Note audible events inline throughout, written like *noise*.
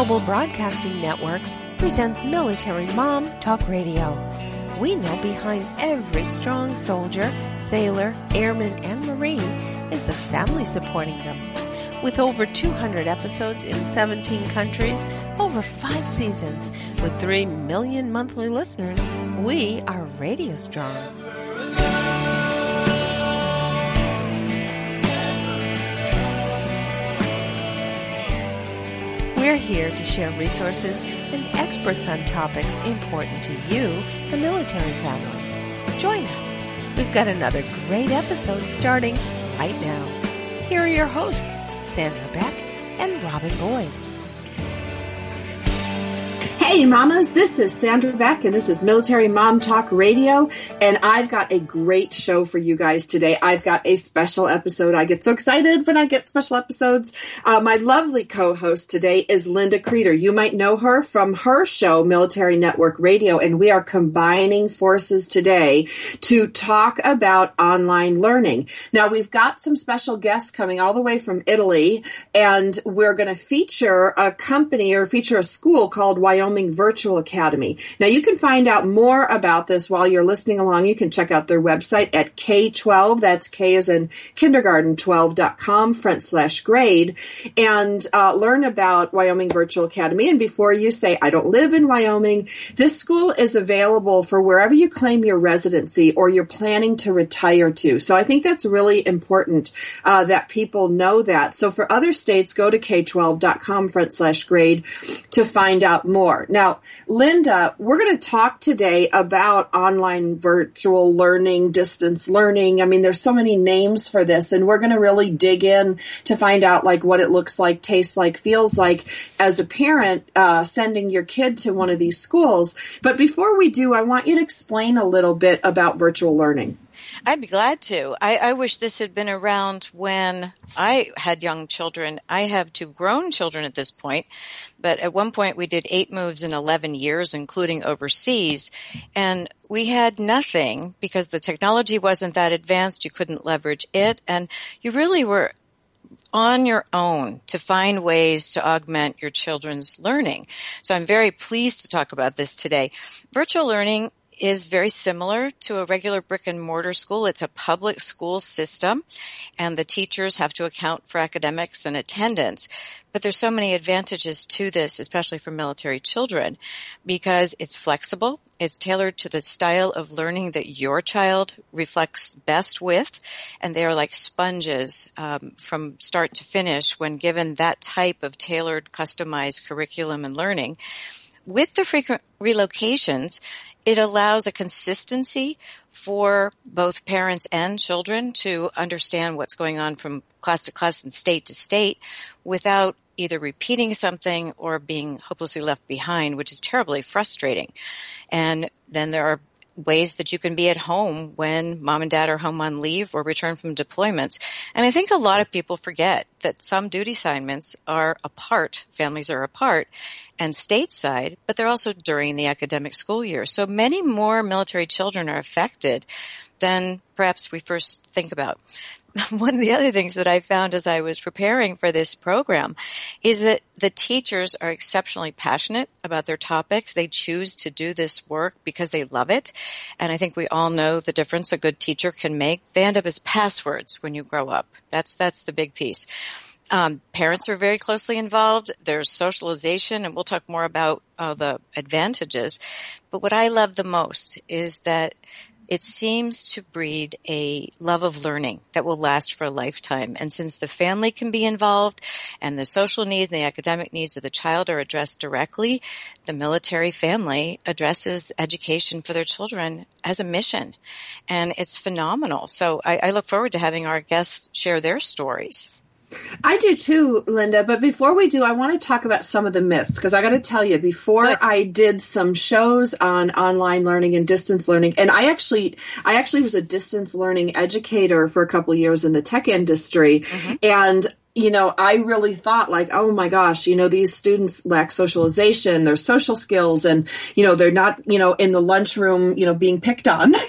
Global Broadcasting Networks presents Military Mom Talk Radio. We know behind every strong soldier, sailor, airman, and Marine is the family supporting them. With over 200 episodes in 17 countries, over five seasons, with 3 million monthly listeners, we are Radio Strong. We're here to share resources and experts on topics important to you, the military family. Join us. We've got another great episode starting right now. Here are your hosts, Sandra Beck and Robin Boyd. Hey mamas, this is Sandra Beck and this is Military Mom Talk Radio and I've got a great show for you guys today. I've got a special episode. I get so excited when I get special episodes. Uh, my lovely co-host today is Linda Creeder. You might know her from her show Military Network Radio and we are combining forces today to talk about online learning. Now we've got some special guests coming all the way from Italy and we're going to feature a company or feature a school called Wyoming Wyoming Virtual Academy. Now you can find out more about this while you're listening along. You can check out their website at K12, that's K as in kindergarten 12.com front slash grade and uh, learn about Wyoming Virtual Academy. And before you say, I don't live in Wyoming, this school is available for wherever you claim your residency or you're planning to retire to. So I think that's really important uh, that people know that. So for other states, go to K12.com front slash grade to find out more. Now, Linda, we're going to talk today about online virtual learning, distance learning. I mean, there's so many names for this and we're going to really dig in to find out like what it looks like, tastes like, feels like as a parent, uh, sending your kid to one of these schools. But before we do, I want you to explain a little bit about virtual learning. I'd be glad to. I, I, wish this had been around when I had young children. I have two grown children at this point, but at one point we did eight moves in 11 years, including overseas, and we had nothing because the technology wasn't that advanced. You couldn't leverage it, and you really were on your own to find ways to augment your children's learning. So I'm very pleased to talk about this today. Virtual learning is very similar to a regular brick and mortar school. It's a public school system and the teachers have to account for academics and attendance. But there's so many advantages to this, especially for military children, because it's flexible. It's tailored to the style of learning that your child reflects best with, and they are like sponges um, from start to finish when given that type of tailored, customized curriculum and learning. With the frequent relocations, it allows a consistency for both parents and children to understand what's going on from class to class and state to state without either repeating something or being hopelessly left behind, which is terribly frustrating. And then there are ways that you can be at home when mom and dad are home on leave or return from deployments. And I think a lot of people forget that some duty assignments are apart, families are apart and stateside, but they're also during the academic school year. So many more military children are affected than perhaps we first think about. *laughs* one of the other things that I found as I was preparing for this program is that the teachers are exceptionally passionate about their topics. They choose to do this work because they love it. And I think we all know the difference a good teacher can make. They end up as passwords when you grow up. That's, that's the big piece. Um, parents are very closely involved. There's socialization, and we'll talk more about uh, the advantages. But what I love the most is that it seems to breed a love of learning that will last for a lifetime. And since the family can be involved and the social needs and the academic needs of the child are addressed directly, the military family addresses education for their children as a mission. And it's phenomenal. So I, I look forward to having our guests share their stories. I do too, Linda. But before we do, I want to talk about some of the myths because I got to tell you, before Good. I did some shows on online learning and distance learning, and I actually, I actually was a distance learning educator for a couple years in the tech industry, mm-hmm. and you know, I really thought like, oh my gosh, you know, these students lack socialization, their social skills, and you know, they're not, you know, in the lunchroom, you know, being picked on. *laughs*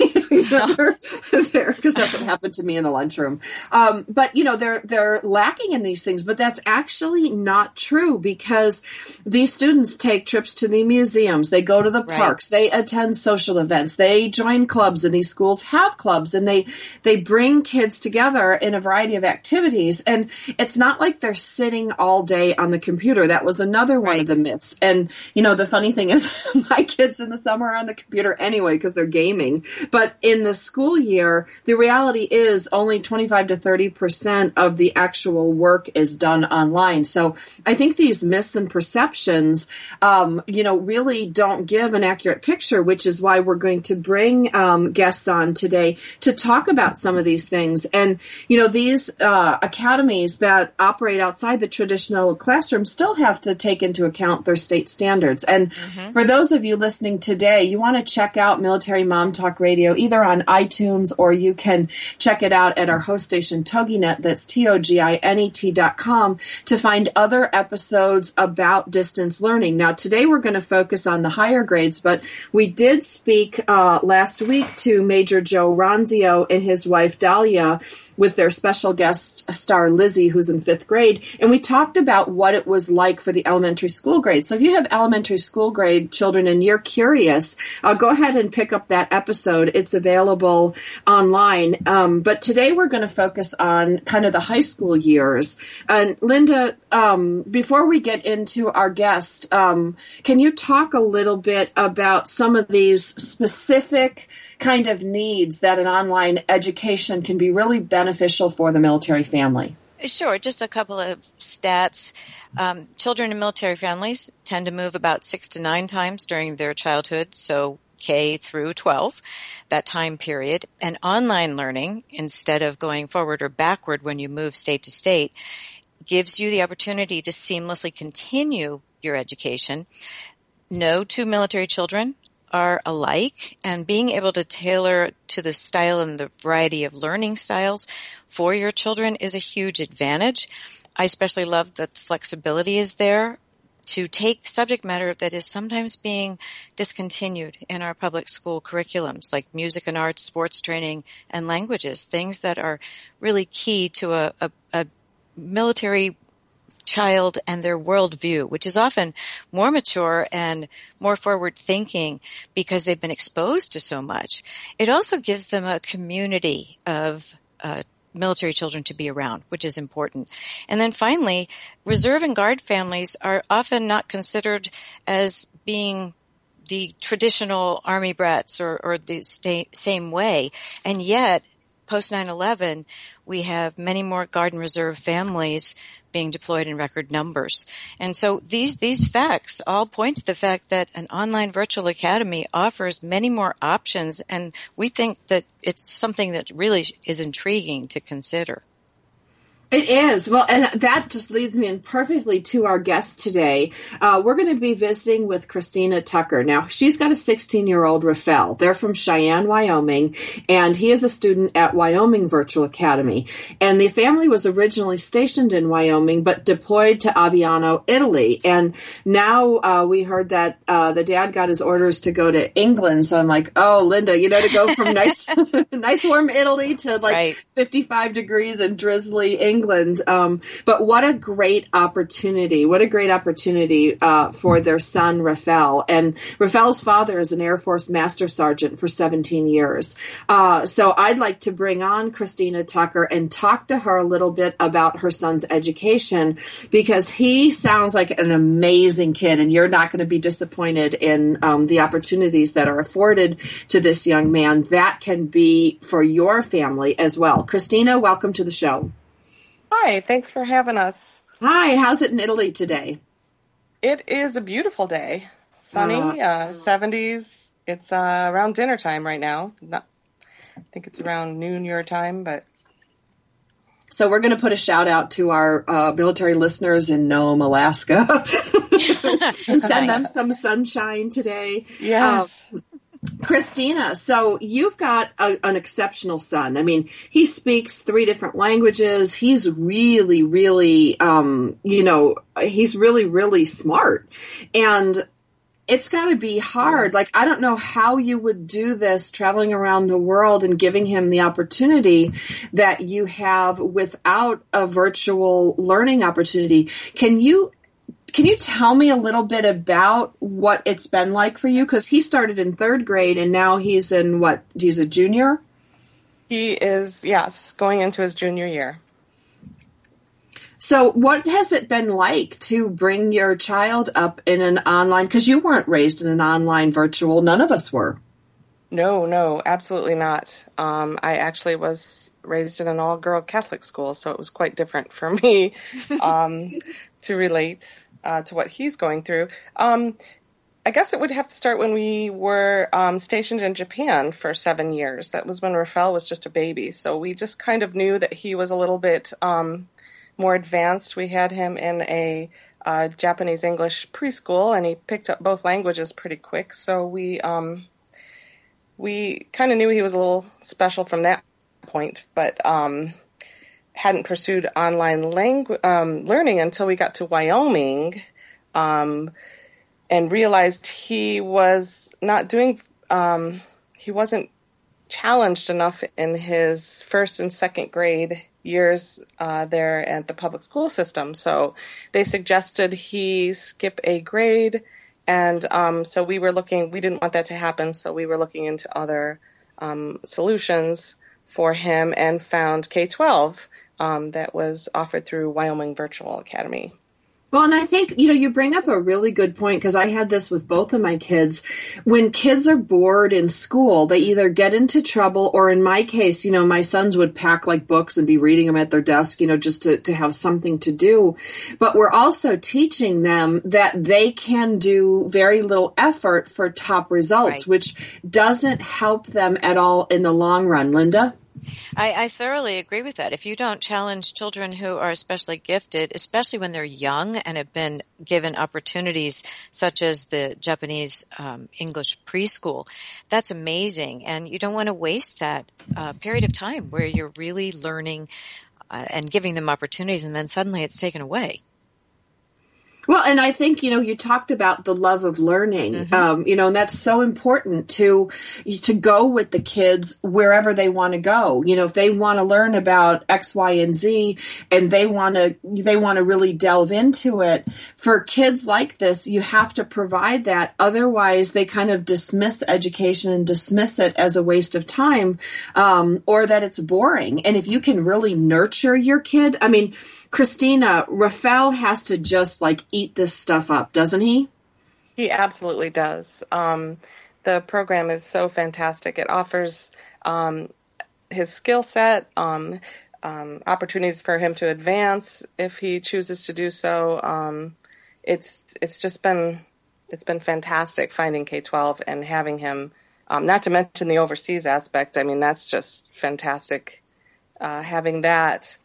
there because that's what happened to me in the lunchroom. Um, but you know, they're they're lacking in these things, but that's actually not true because these students take trips to the museums, they go to the right. parks, they attend social events, they join clubs, and these schools have clubs, and they they bring kids together in a variety of activities, and it's not like they're sitting all day on the computer. That was another one right. of the myths. And you know, the funny thing is, *laughs* my kids in the summer are on the computer anyway because they're gaming, but in the school year, the reality is only 25 to 30% of the actual work is done online. So I think these myths and perceptions, um, you know, really don't give an accurate picture, which is why we're going to bring um, guests on today to talk about some of these things. And, you know, these uh, academies that operate outside the traditional classroom still have to take into account their state standards. And mm-hmm. for those of you listening today, you want to check out Military Mom Talk Radio either on iTunes or you can check it out at our host station TogiNet. That's T-O-G-I-N-E-T dot com to find other episodes about distance learning. Now today we're going to focus on the higher grades, but we did speak uh, last week to Major Joe Ronzio and his wife Dahlia with their special guest star Lizzie, who's in fifth grade, and we talked about what it was like for the elementary school grade. So if you have elementary school grade children and you're curious, uh, go ahead and pick up that episode. It's available online. Um, but today we're going to focus on kind of the high school years. And Linda, um, before we get into our guest, um, can you talk a little bit about some of these specific kind of needs that an online education can be really beneficial for the military family? Sure, just a couple of stats. Um, children in military families tend to move about six to nine times during their childhood, so K through 12, that time period. And online learning, instead of going forward or backward when you move state to state, gives you the opportunity to seamlessly continue your education. No two military children are alike and being able to tailor to the style and the variety of learning styles for your children is a huge advantage. I especially love that the flexibility is there to take subject matter that is sometimes being discontinued in our public school curriculums, like music and arts, sports training, and languages, things that are really key to a, a, a military child and their worldview, which is often more mature and more forward thinking because they've been exposed to so much. It also gives them a community of uh, military children to be around, which is important. And then finally, reserve and guard families are often not considered as being the traditional army brats or, or the same way. And yet, post 9-11, we have many more guard and reserve families being deployed in record numbers. And so these, these facts all point to the fact that an online virtual academy offers many more options and we think that it's something that really is intriguing to consider. It is. Well, and that just leads me in perfectly to our guest today. Uh, we're going to be visiting with Christina Tucker. Now, she's got a 16 year old Rafael. They're from Cheyenne, Wyoming, and he is a student at Wyoming Virtual Academy. And the family was originally stationed in Wyoming, but deployed to Aviano, Italy. And now uh, we heard that uh, the dad got his orders to go to England. So I'm like, oh, Linda, you know, to go from *laughs* nice, *laughs* nice warm Italy to like right. 55 degrees and drizzly England England. Um, but what a great opportunity! What a great opportunity uh, for their son Rafael. And Rafael's father is an Air Force Master Sergeant for 17 years. Uh, so I'd like to bring on Christina Tucker and talk to her a little bit about her son's education because he sounds like an amazing kid, and you're not going to be disappointed in um, the opportunities that are afforded to this young man. That can be for your family as well. Christina, welcome to the show. Hi, thanks for having us. Hi, how's it in Italy today? It is a beautiful day. Sunny, uh, uh, 70s. It's uh, around dinner time right now. Not, I think it's around noon your time, but. So we're going to put a shout out to our uh, military listeners in Nome, Alaska, *laughs* *laughs* and send them some sunshine today. Yes. Um, Christina, so you've got a, an exceptional son. I mean, he speaks three different languages. He's really, really, um, you know, he's really, really smart. And it's got to be hard. Like, I don't know how you would do this traveling around the world and giving him the opportunity that you have without a virtual learning opportunity. Can you can you tell me a little bit about what it's been like for you? Because he started in third grade and now he's in what? He's a junior? He is, yes, going into his junior year. So, what has it been like to bring your child up in an online? Because you weren't raised in an online virtual, none of us were. No, no, absolutely not. Um, I actually was raised in an all girl Catholic school, so it was quite different for me *laughs* um, to relate uh, to what he's going through. Um, I guess it would have to start when we were um, stationed in Japan for seven years. That was when Rafael was just a baby. So we just kind of knew that he was a little bit um, more advanced. We had him in a uh, Japanese English preschool, and he picked up both languages pretty quick. So we um, we kind of knew he was a little special from that point. But um, hadn't pursued online langu- um, learning until we got to Wyoming um, and realized he was not doing, um, he wasn't challenged enough in his first and second grade years uh, there at the public school system. So they suggested he skip a grade. And um, so we were looking, we didn't want that to happen. So we were looking into other um, solutions for him and found K 12 um, that was offered through Wyoming Virtual Academy. Well, and I think, you know, you bring up a really good point because I had this with both of my kids. When kids are bored in school, they either get into trouble or in my case, you know, my sons would pack like books and be reading them at their desk, you know, just to, to have something to do. But we're also teaching them that they can do very little effort for top results, right. which doesn't help them at all in the long run. Linda? I, I, thoroughly agree with that. If you don't challenge children who are especially gifted, especially when they're young and have been given opportunities such as the Japanese um, English preschool, that's amazing. And you don't want to waste that uh, period of time where you're really learning uh, and giving them opportunities and then suddenly it's taken away. Well, and I think, you know, you talked about the love of learning, mm-hmm. um, you know, and that's so important to, to go with the kids wherever they want to go. You know, if they want to learn about X, Y, and Z and they want to, they want to really delve into it for kids like this, you have to provide that. Otherwise they kind of dismiss education and dismiss it as a waste of time, um, or that it's boring. And if you can really nurture your kid, I mean, Christina, Rafael has to just like eat this stuff up, doesn't he? He absolutely does. Um, the program is so fantastic. It offers um, his skill set, um, um opportunities for him to advance if he chooses to do so. Um, it's it's just been it's been fantastic finding K twelve and having him. Um, not to mention the overseas aspect. I mean, that's just fantastic. Uh, having that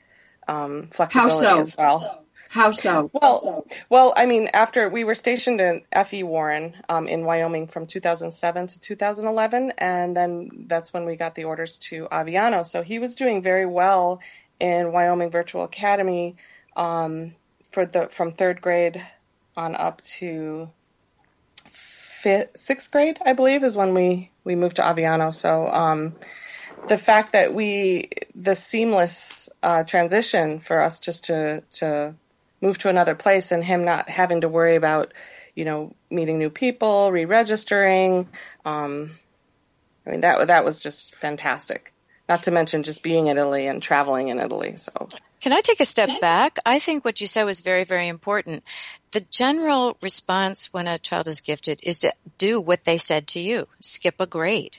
um, flexibility so? as well. How so? Well, well, I mean, after we were stationed in F.E. Warren um, in Wyoming from 2007 to 2011, and then that's when we got the orders to Aviano. So he was doing very well in Wyoming Virtual Academy um, for the from third grade on up to fifth, sixth grade, I believe, is when we we moved to Aviano. So um, the fact that we the seamless uh, transition for us just to to move to another place and him not having to worry about you know meeting new people re-registering um, i mean that that was just fantastic. Not to mention just being in italy and traveling in italy so. Can i take a step back? I think what you said was very very important. The general response when a child is gifted is to do what they said to you. Skip a grade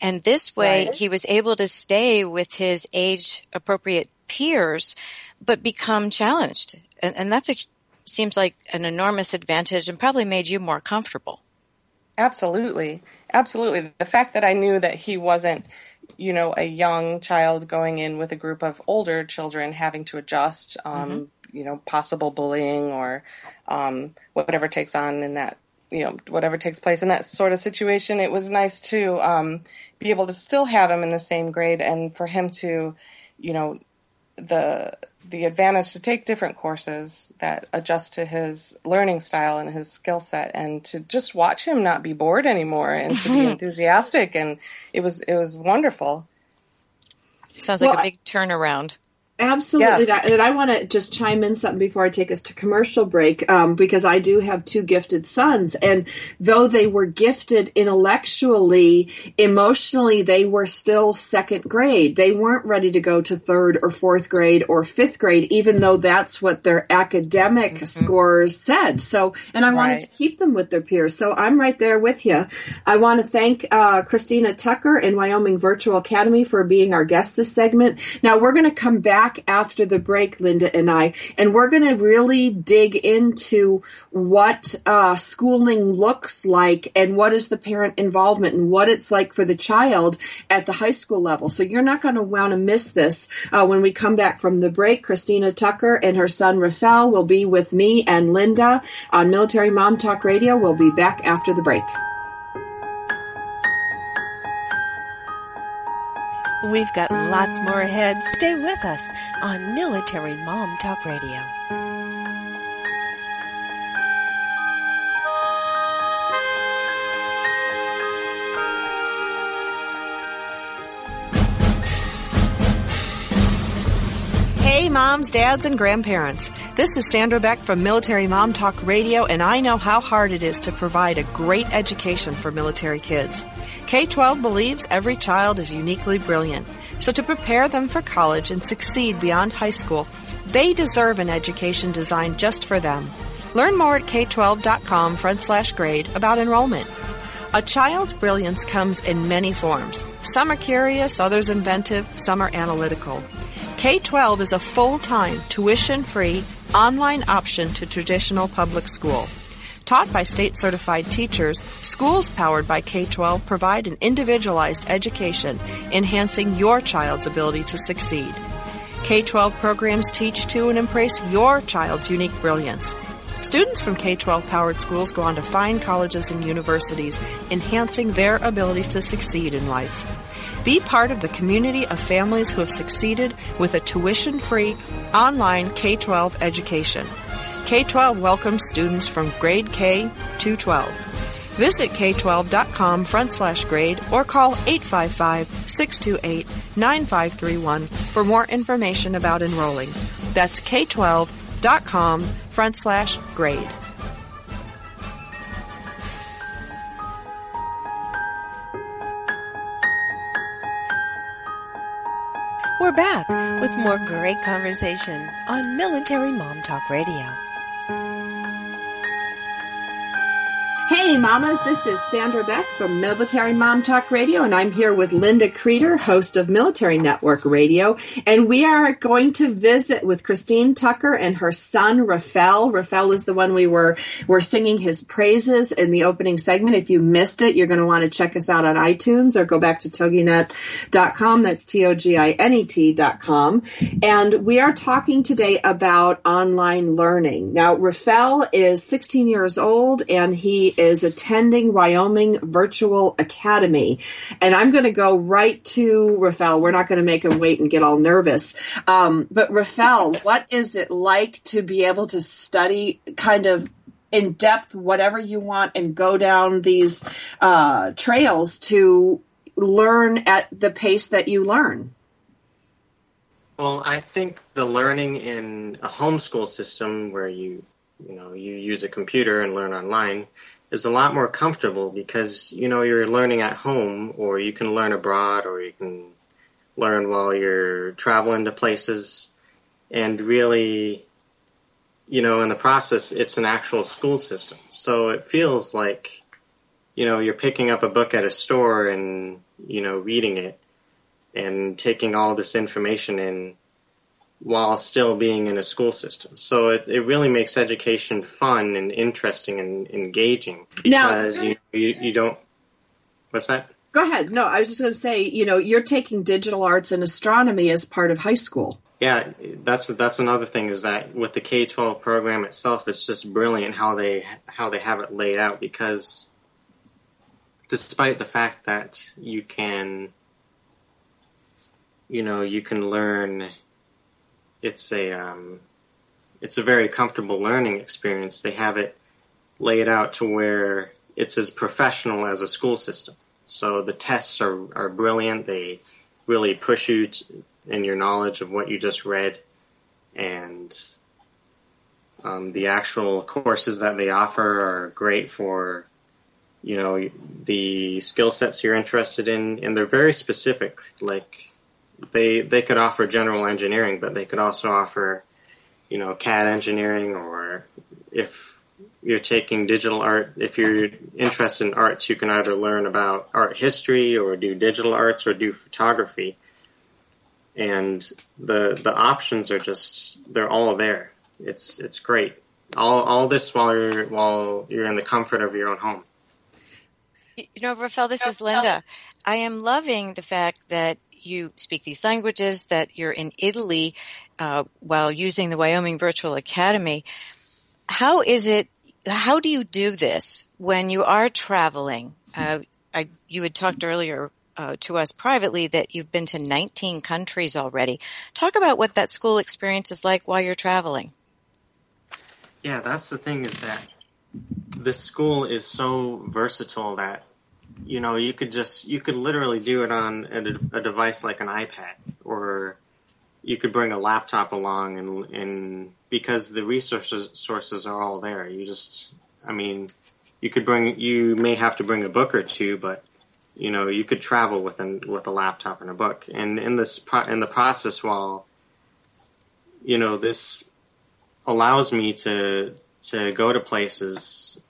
and this way right. he was able to stay with his age appropriate peers, but become challenged. And, and that's a, seems like an enormous advantage and probably made you more comfortable. Absolutely. Absolutely. The fact that I knew that he wasn't, you know, a young child going in with a group of older children having to adjust, um, mm-hmm. you know, possible bullying or um, whatever takes on in that you know, whatever takes place in that sort of situation, it was nice to um, be able to still have him in the same grade and for him to, you know, the the advantage to take different courses that adjust to his learning style and his skill set and to just watch him not be bored anymore and to be *laughs* enthusiastic. And it was it was wonderful. Sounds like well, a big turnaround Absolutely. Yes. And I want to just chime in something before I take us to commercial break, um, because I do have two gifted sons. And though they were gifted intellectually, emotionally, they were still second grade. They weren't ready to go to third or fourth grade or fifth grade, even though that's what their academic mm-hmm. scores said. So, and I right. wanted to keep them with their peers. So I'm right there with you. I want to thank uh, Christina Tucker and Wyoming Virtual Academy for being our guest this segment. Now we're going to come back back after the break, Linda and I, and we're going to really dig into what uh, schooling looks like and what is the parent involvement and what it's like for the child at the high school level. So you're not going to want to miss this uh, when we come back from the break. Christina Tucker and her son Rafael will be with me and Linda on Military Mom Talk Radio. We'll be back after the break. We've got lots more ahead. Stay with us on Military Mom Talk Radio. Moms, dads, and grandparents. This is Sandra Beck from Military Mom Talk Radio, and I know how hard it is to provide a great education for military kids. K 12 believes every child is uniquely brilliant. So to prepare them for college and succeed beyond high school, they deserve an education designed just for them. Learn more at k12.com front slash grade about enrollment. A child's brilliance comes in many forms. Some are curious, others inventive, some are analytical. K 12 is a full time, tuition free, online option to traditional public school. Taught by state certified teachers, schools powered by K 12 provide an individualized education, enhancing your child's ability to succeed. K 12 programs teach to and embrace your child's unique brilliance. Students from K 12 powered schools go on to fine colleges and universities, enhancing their ability to succeed in life. Be part of the community of families who have succeeded with a tuition free online K 12 education. K 12 welcomes students from grade K to 12. Visit k12.com front slash grade or call 855 628 9531 for more information about enrolling. That's k12.com front slash grade. Back with more great conversation on Military Mom Talk Radio. Hey mamas, this is Sandra Beck from Military Mom Talk Radio and I'm here with Linda Creeder, host of Military Network Radio, and we are going to visit with Christine Tucker and her son Rafael. Rafael is the one we were were singing his praises in the opening segment. If you missed it, you're going to want to check us out on iTunes or go back to toginet.com. That's T O G I N E T.com. And we are talking today about online learning. Now, Rafael is 16 years old and he is attending Wyoming Virtual Academy. And I'm going to go right to Rafael. We're not going to make him wait and get all nervous. Um, but Rafael, what is it like to be able to study kind of in depth whatever you want and go down these uh, trails to learn at the pace that you learn? Well, I think the learning in a homeschool system where you you know you use a computer and learn online is a lot more comfortable because you know you're learning at home or you can learn abroad or you can learn while you're traveling to places. And really you know in the process it's an actual school system. So it feels like you know you're picking up a book at a store and you know reading it and taking all this information in while still being in a school system. So it, it really makes education fun and interesting and engaging because now, you, you, you don't. What's that? Go ahead. No, I was just going to say, you know, you're taking digital arts and astronomy as part of high school. Yeah, that's that's another thing is that with the K twelve program itself, it's just brilliant how they how they have it laid out because despite the fact that you can you know you can learn it's a um, it's a very comfortable learning experience. They have it laid out to where it's as professional as a school system. So the tests are, are brilliant. They really push you to, in your knowledge of what you just read and um, the actual courses that they offer are great for you know the skill sets you're interested in and they're very specific like they they could offer general engineering but they could also offer you know CAD engineering or if you're taking digital art if you're interested in arts you can either learn about art history or do digital arts or do photography and the the options are just they're all there. It's it's great. All all this while you're while you're in the comfort of your own home. You know, Rafael, this is Linda. I am loving the fact that you speak these languages, that you're in Italy uh, while using the Wyoming Virtual Academy. How is it? How do you do this when you are traveling? Uh, I, you had talked earlier uh, to us privately that you've been to 19 countries already. Talk about what that school experience is like while you're traveling. Yeah, that's the thing is that this school is so versatile that you know you could just you could literally do it on a, a device like an iPad or you could bring a laptop along and and because the resources sources are all there you just I mean you could bring you may have to bring a book or two but you know, you could travel with an, with a laptop and a book. And in this pro- in the process, while you know, this allows me to to go to places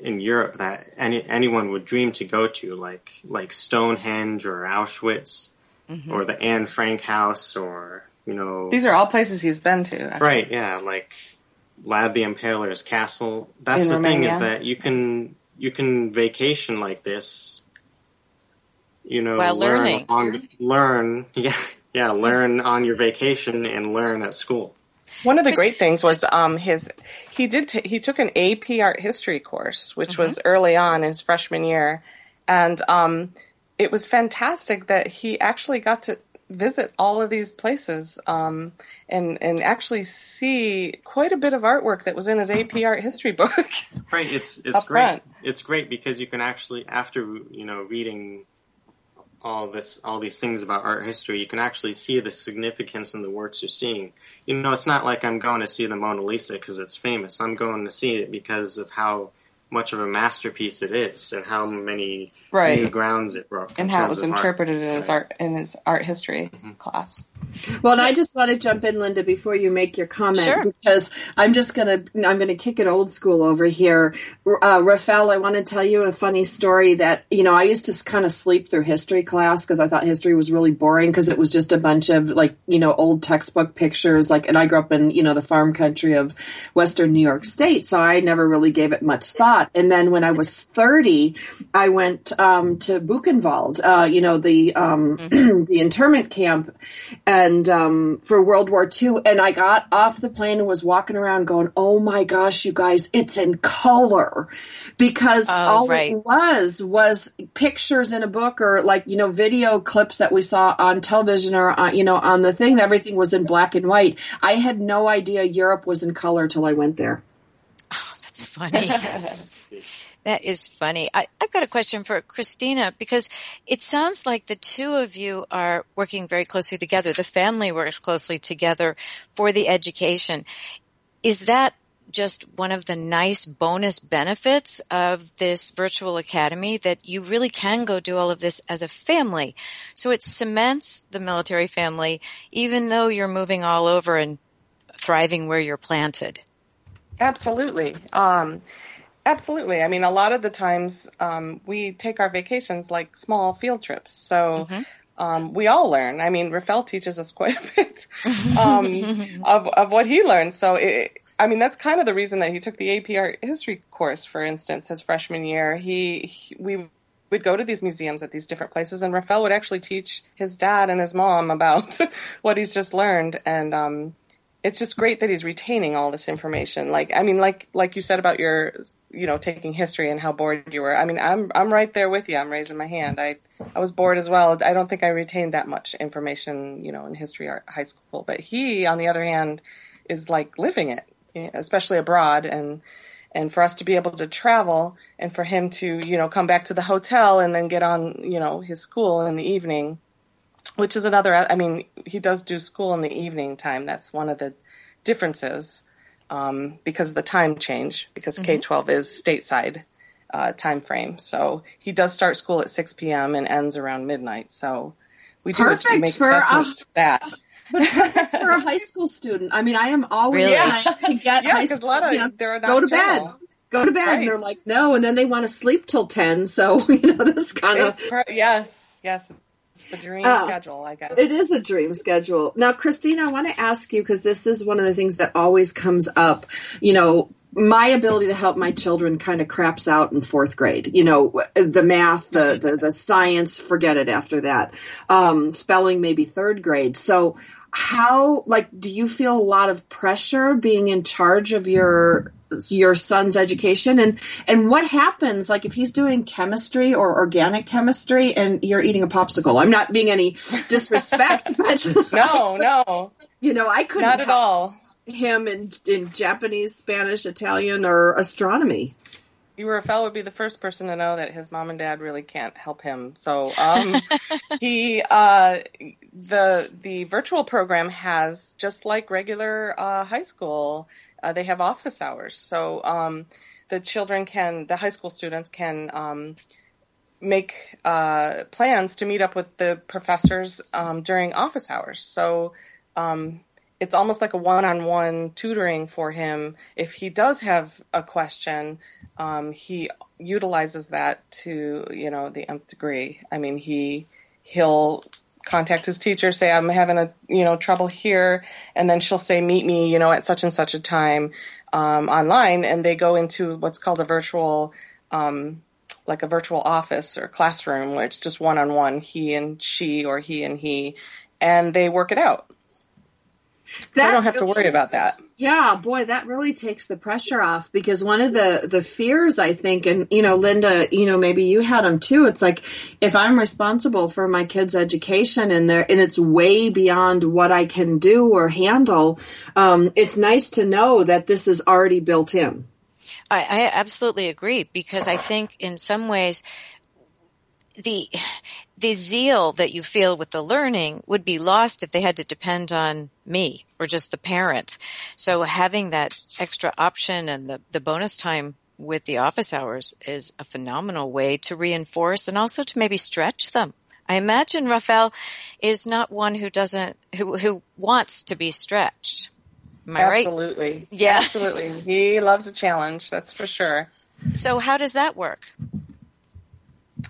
in Europe that any anyone would dream to go to, like like Stonehenge or Auschwitz mm-hmm. or the Anne Frank House, or you know, these are all places he's been to. Actually. Right? Yeah, like Vlad the Impaler's castle. That's in the Romania. thing is that you can you can vacation like this you know, while learn learning, on, learn, *laughs* yeah, yeah, learn on your vacation and learn at school. One of the great things was um, his he did t- he took an AP art history course, which mm-hmm. was early on in his freshman year, and um, it was fantastic that he actually got to visit all of these places um, and and actually see quite a bit of artwork that was in his AP art history book. *laughs* right, it's it's great. Front. It's great because you can actually after you know reading all this all these things about art history, you can actually see the significance in the works you're seeing. You know, it's not like I'm going to see the Mona Lisa because it's famous. I'm going to see it because of how much of a masterpiece it is and how many right. new grounds it broke. And how it was interpreted art. as art in his art history mm-hmm. class. Well, and I just want to jump in, Linda, before you make your comment, sure. because I'm just gonna I'm gonna kick it old school over here. Uh, Rafael, I want to tell you a funny story that you know I used to kind of sleep through history class because I thought history was really boring because it was just a bunch of like you know old textbook pictures. Like, and I grew up in you know the farm country of Western New York State, so I never really gave it much thought. And then when I was 30, I went um, to Buchenwald, uh, you know the um, mm-hmm. *clears throat* the internment camp and um, for World War II. And I got off the plane and was walking around going, "Oh my gosh, you guys, it's in color," because oh, all right. it was was pictures in a book or like you know video clips that we saw on television or uh, you know on the thing. Everything was in black and white. I had no idea Europe was in color till I went there. *laughs* Oh, that's funny. *laughs* That is funny. I, have got a question for Christina because it sounds like the two of you are working very closely together. The family works closely together for the education. Is that just one of the nice bonus benefits of this virtual academy that you really can go do all of this as a family. So it cements the military family even though you're moving all over and thriving where you're planted. Absolutely. Um, Absolutely. I mean, a lot of the times um, we take our vacations like small field trips. So mm-hmm. um, we all learn. I mean, Rafael teaches us quite a bit um, *laughs* of, of what he learns. So, it, I mean, that's kind of the reason that he took the AP Art History course, for instance, his freshman year. He, he we we'd go to these museums at these different places, and Rafael would actually teach his dad and his mom about *laughs* what he's just learned, and um, it's just great that he's retaining all this information. Like, I mean, like like you said about your, you know, taking history and how bored you were. I mean, I'm I'm right there with you. I'm raising my hand. I I was bored as well. I don't think I retained that much information, you know, in history or high school. But he, on the other hand, is like living it, especially abroad and and for us to be able to travel and for him to you know come back to the hotel and then get on you know his school in the evening which is another i mean he does do school in the evening time that's one of the differences um, because of the time change because mm-hmm. k-12 is stateside uh, time frame so he does start school at 6 p.m and ends around midnight so we do Perfect make for, investments for that *laughs* but for a *laughs* high school student, I mean, I am always really? trying to *laughs* get yeah, high school. Of, you know, go to bed. Go to bed. Right. And they're like, no, and then they want to sleep till ten. So you know, this kind of yes, yes. It's the dream uh, schedule, I guess. It is a dream schedule. Now, Christine, I want to ask you because this is one of the things that always comes up. You know, my ability to help my children kind of craps out in fourth grade. You know, the math, the the, the science, forget it after that. Um, spelling, maybe third grade. So how like do you feel a lot of pressure being in charge of your your son's education. And and what happens like if he's doing chemistry or organic chemistry and you're eating a popsicle? I'm not being any disrespect *laughs* but no no. *laughs* You know i couldn't not at all. him in in japanese spanish italian or astronomy. You, Rafael would be the first person to know that his mom and dad really can't help him. So um, *laughs* he uh, the the virtual program has just like regular uh, high school, uh, they have office hours. So um, the children can, the high school students can um, make uh, plans to meet up with the professors um, during office hours. So um, it's almost like a one-on-one tutoring for him. If he does have a question, um, he utilizes that to you know the nth degree. I mean, he he'll contact his teacher, say I'm having a you know trouble here, and then she'll say meet me you know at such and such a time um, online, and they go into what's called a virtual. Um, like a virtual office or classroom where it's just one on one, he and she or he and he, and they work it out. That so I don't have to worry about that. Yeah, boy, that really takes the pressure off because one of the the fears I think, and you know, Linda, you know, maybe you had them too. It's like if I'm responsible for my kids' education and they and it's way beyond what I can do or handle, um, it's nice to know that this is already built in. I, I absolutely agree because I think in some ways the the zeal that you feel with the learning would be lost if they had to depend on me or just the parent. So having that extra option and the, the bonus time with the office hours is a phenomenal way to reinforce and also to maybe stretch them. I imagine Rafael is not one who doesn't, who, who wants to be stretched. Am I Absolutely. right? Absolutely. Yeah. Absolutely. He loves a challenge, that's for sure. So how does that work?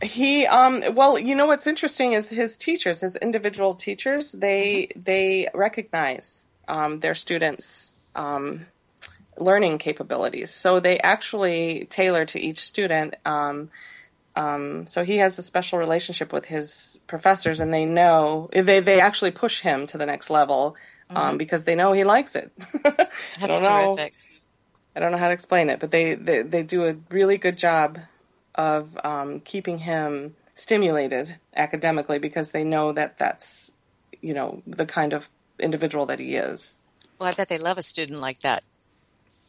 He um well, you know what's interesting is his teachers, his individual teachers, they mm-hmm. they recognize um, their students' um, learning capabilities. So they actually tailor to each student. Um, um, so he has a special relationship with his professors, and they know they they actually push him to the next level um, mm-hmm. because they know he likes it. *laughs* That's terrific. I don't know how to explain it, but they, they, they do a really good job of um, keeping him stimulated academically because they know that that's you know the kind of individual that he is. Well, I bet they love a student like that.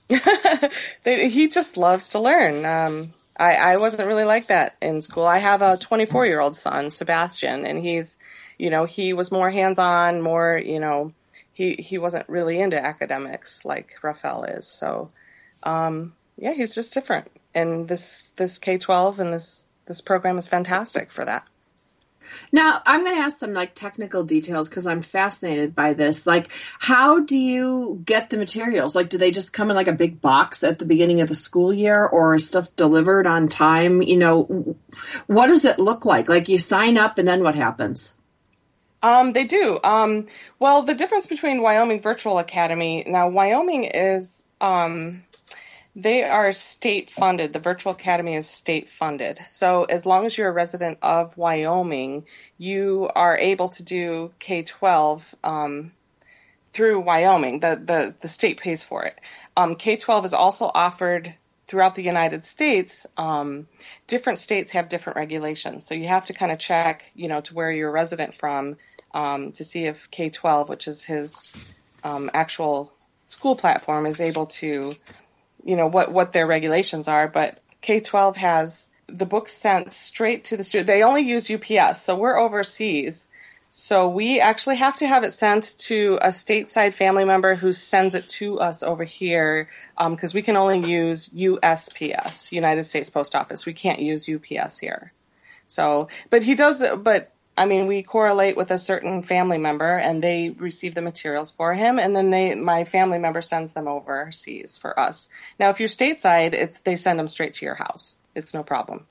*laughs* they, he just loves to learn. Um, I, I wasn't really like that in school. I have a 24 year old son, Sebastian, and he's, you know, he was more hands on, more, you know, he, he wasn't really into academics like Rafael is. So, um, yeah, he's just different and this this K twelve and this this program is fantastic for that. Now, I'm going to ask some like technical details because I'm fascinated by this. Like, how do you get the materials? Like, do they just come in like a big box at the beginning of the school year or is stuff delivered on time? You know, what does it look like? Like, you sign up and then what happens? Um, they do. Um, well, the difference between Wyoming Virtual Academy now, Wyoming is um, They are state funded. The Virtual Academy is state funded. So as long as you're a resident of Wyoming, you are able to do K 12 um, through Wyoming. The, the, the state pays for it. Um, K 12 is also offered throughout the United States. Um, different states have different regulations. So you have to kind of check, you know, to where you're a resident from um, to see if K 12, which is his um, actual school platform, is able to you know what what their regulations are, but K twelve has the books sent straight to the student. They only use UPS, so we're overseas. So we actually have to have it sent to a stateside family member who sends it to us over here because um, we can only use USPS, United States Post Office. We can't use UPS here. So, but he does, but I mean, we correlate with a certain family member and they receive the materials for him and then they, my family member sends them overseas for us. Now, if you're stateside, it's, they send them straight to your house. It's no problem.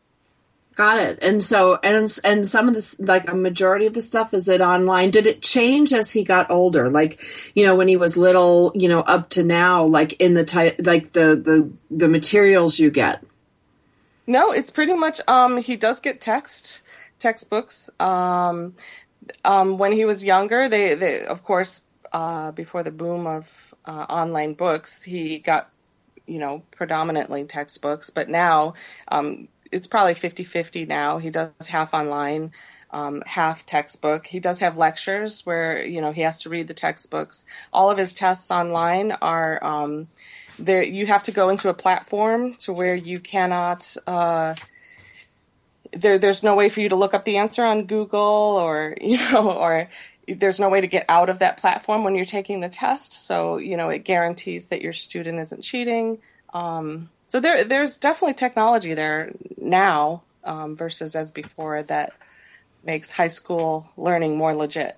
Got it. And so, and, and some of this, like a majority of the stuff, is it online? Did it change as he got older? Like, you know, when he was little, you know, up to now, like in the type, like the, the, the materials you get? No, it's pretty much, um, he does get text textbooks. Um, um, when he was younger, they, they of course, uh, before the boom of uh, online books, he got, you know, predominantly textbooks. But now um, it's probably 50 50 now. He does half online. Um, half textbook. He does have lectures where you know he has to read the textbooks. All of his tests online are um, there. You have to go into a platform to where you cannot uh, there there's no way for you to look up the answer on Google or *laughs* you know or there's no way to get out of that platform when you're taking the test. So you know it guarantees that your student isn't cheating. Um, so there there's definitely technology there now um, versus as before that makes high school learning more legit.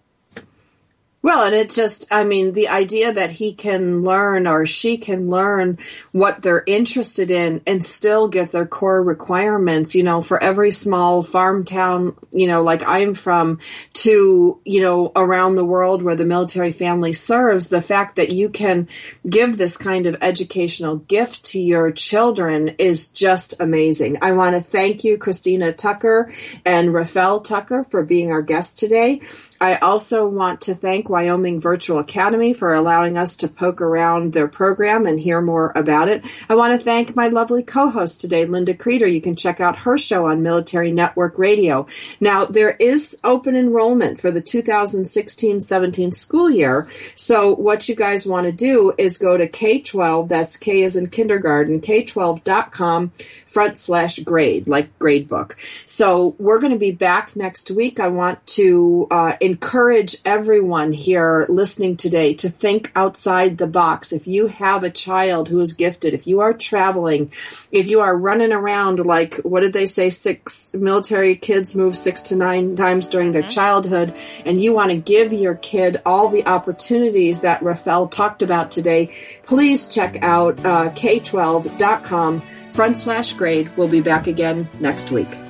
Well, and it just, I mean, the idea that he can learn or she can learn what they're interested in and still get their core requirements, you know, for every small farm town, you know, like I'm from to, you know, around the world where the military family serves, the fact that you can give this kind of educational gift to your children is just amazing. I want to thank you, Christina Tucker and Rafael Tucker for being our guest today. I also want to thank Wyoming Virtual Academy for allowing us to poke around their program and hear more about it. I want to thank my lovely co-host today, Linda Creeder. You can check out her show on Military Network Radio. Now, there is open enrollment for the 2016-17 school year. So what you guys want to do is go to K12, that's K as in kindergarten, K12.com front slash grade, like grade book. So we're going to be back next week. I want to uh, encourage everyone here listening today to think outside the box. If you have a child who is gifted, if you are traveling, if you are running around like, what did they say, six military kids move six to nine times during their mm-hmm. childhood, and you want to give your kid all the opportunities that Rafael talked about today, please check out uh, k12.com front slash grade. We'll be back again next week.